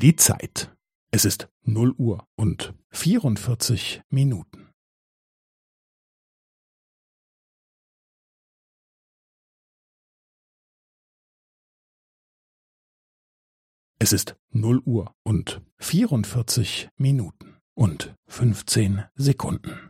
Die Zeit. Es ist 0 Uhr und 44 Minuten. Es ist 0 Uhr und 44 Minuten und 15 Sekunden.